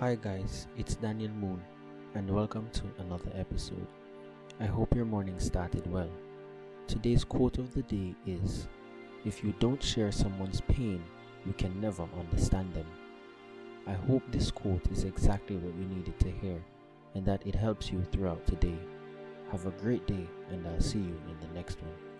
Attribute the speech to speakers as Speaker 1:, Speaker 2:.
Speaker 1: Hi, guys, it's Daniel Moon, and welcome to another episode. I hope your morning started well. Today's quote of the day is If you don't share someone's pain, you can never understand them. I hope this quote is exactly what you needed to hear and that it helps you throughout today. Have a great day, and I'll see you in the next one.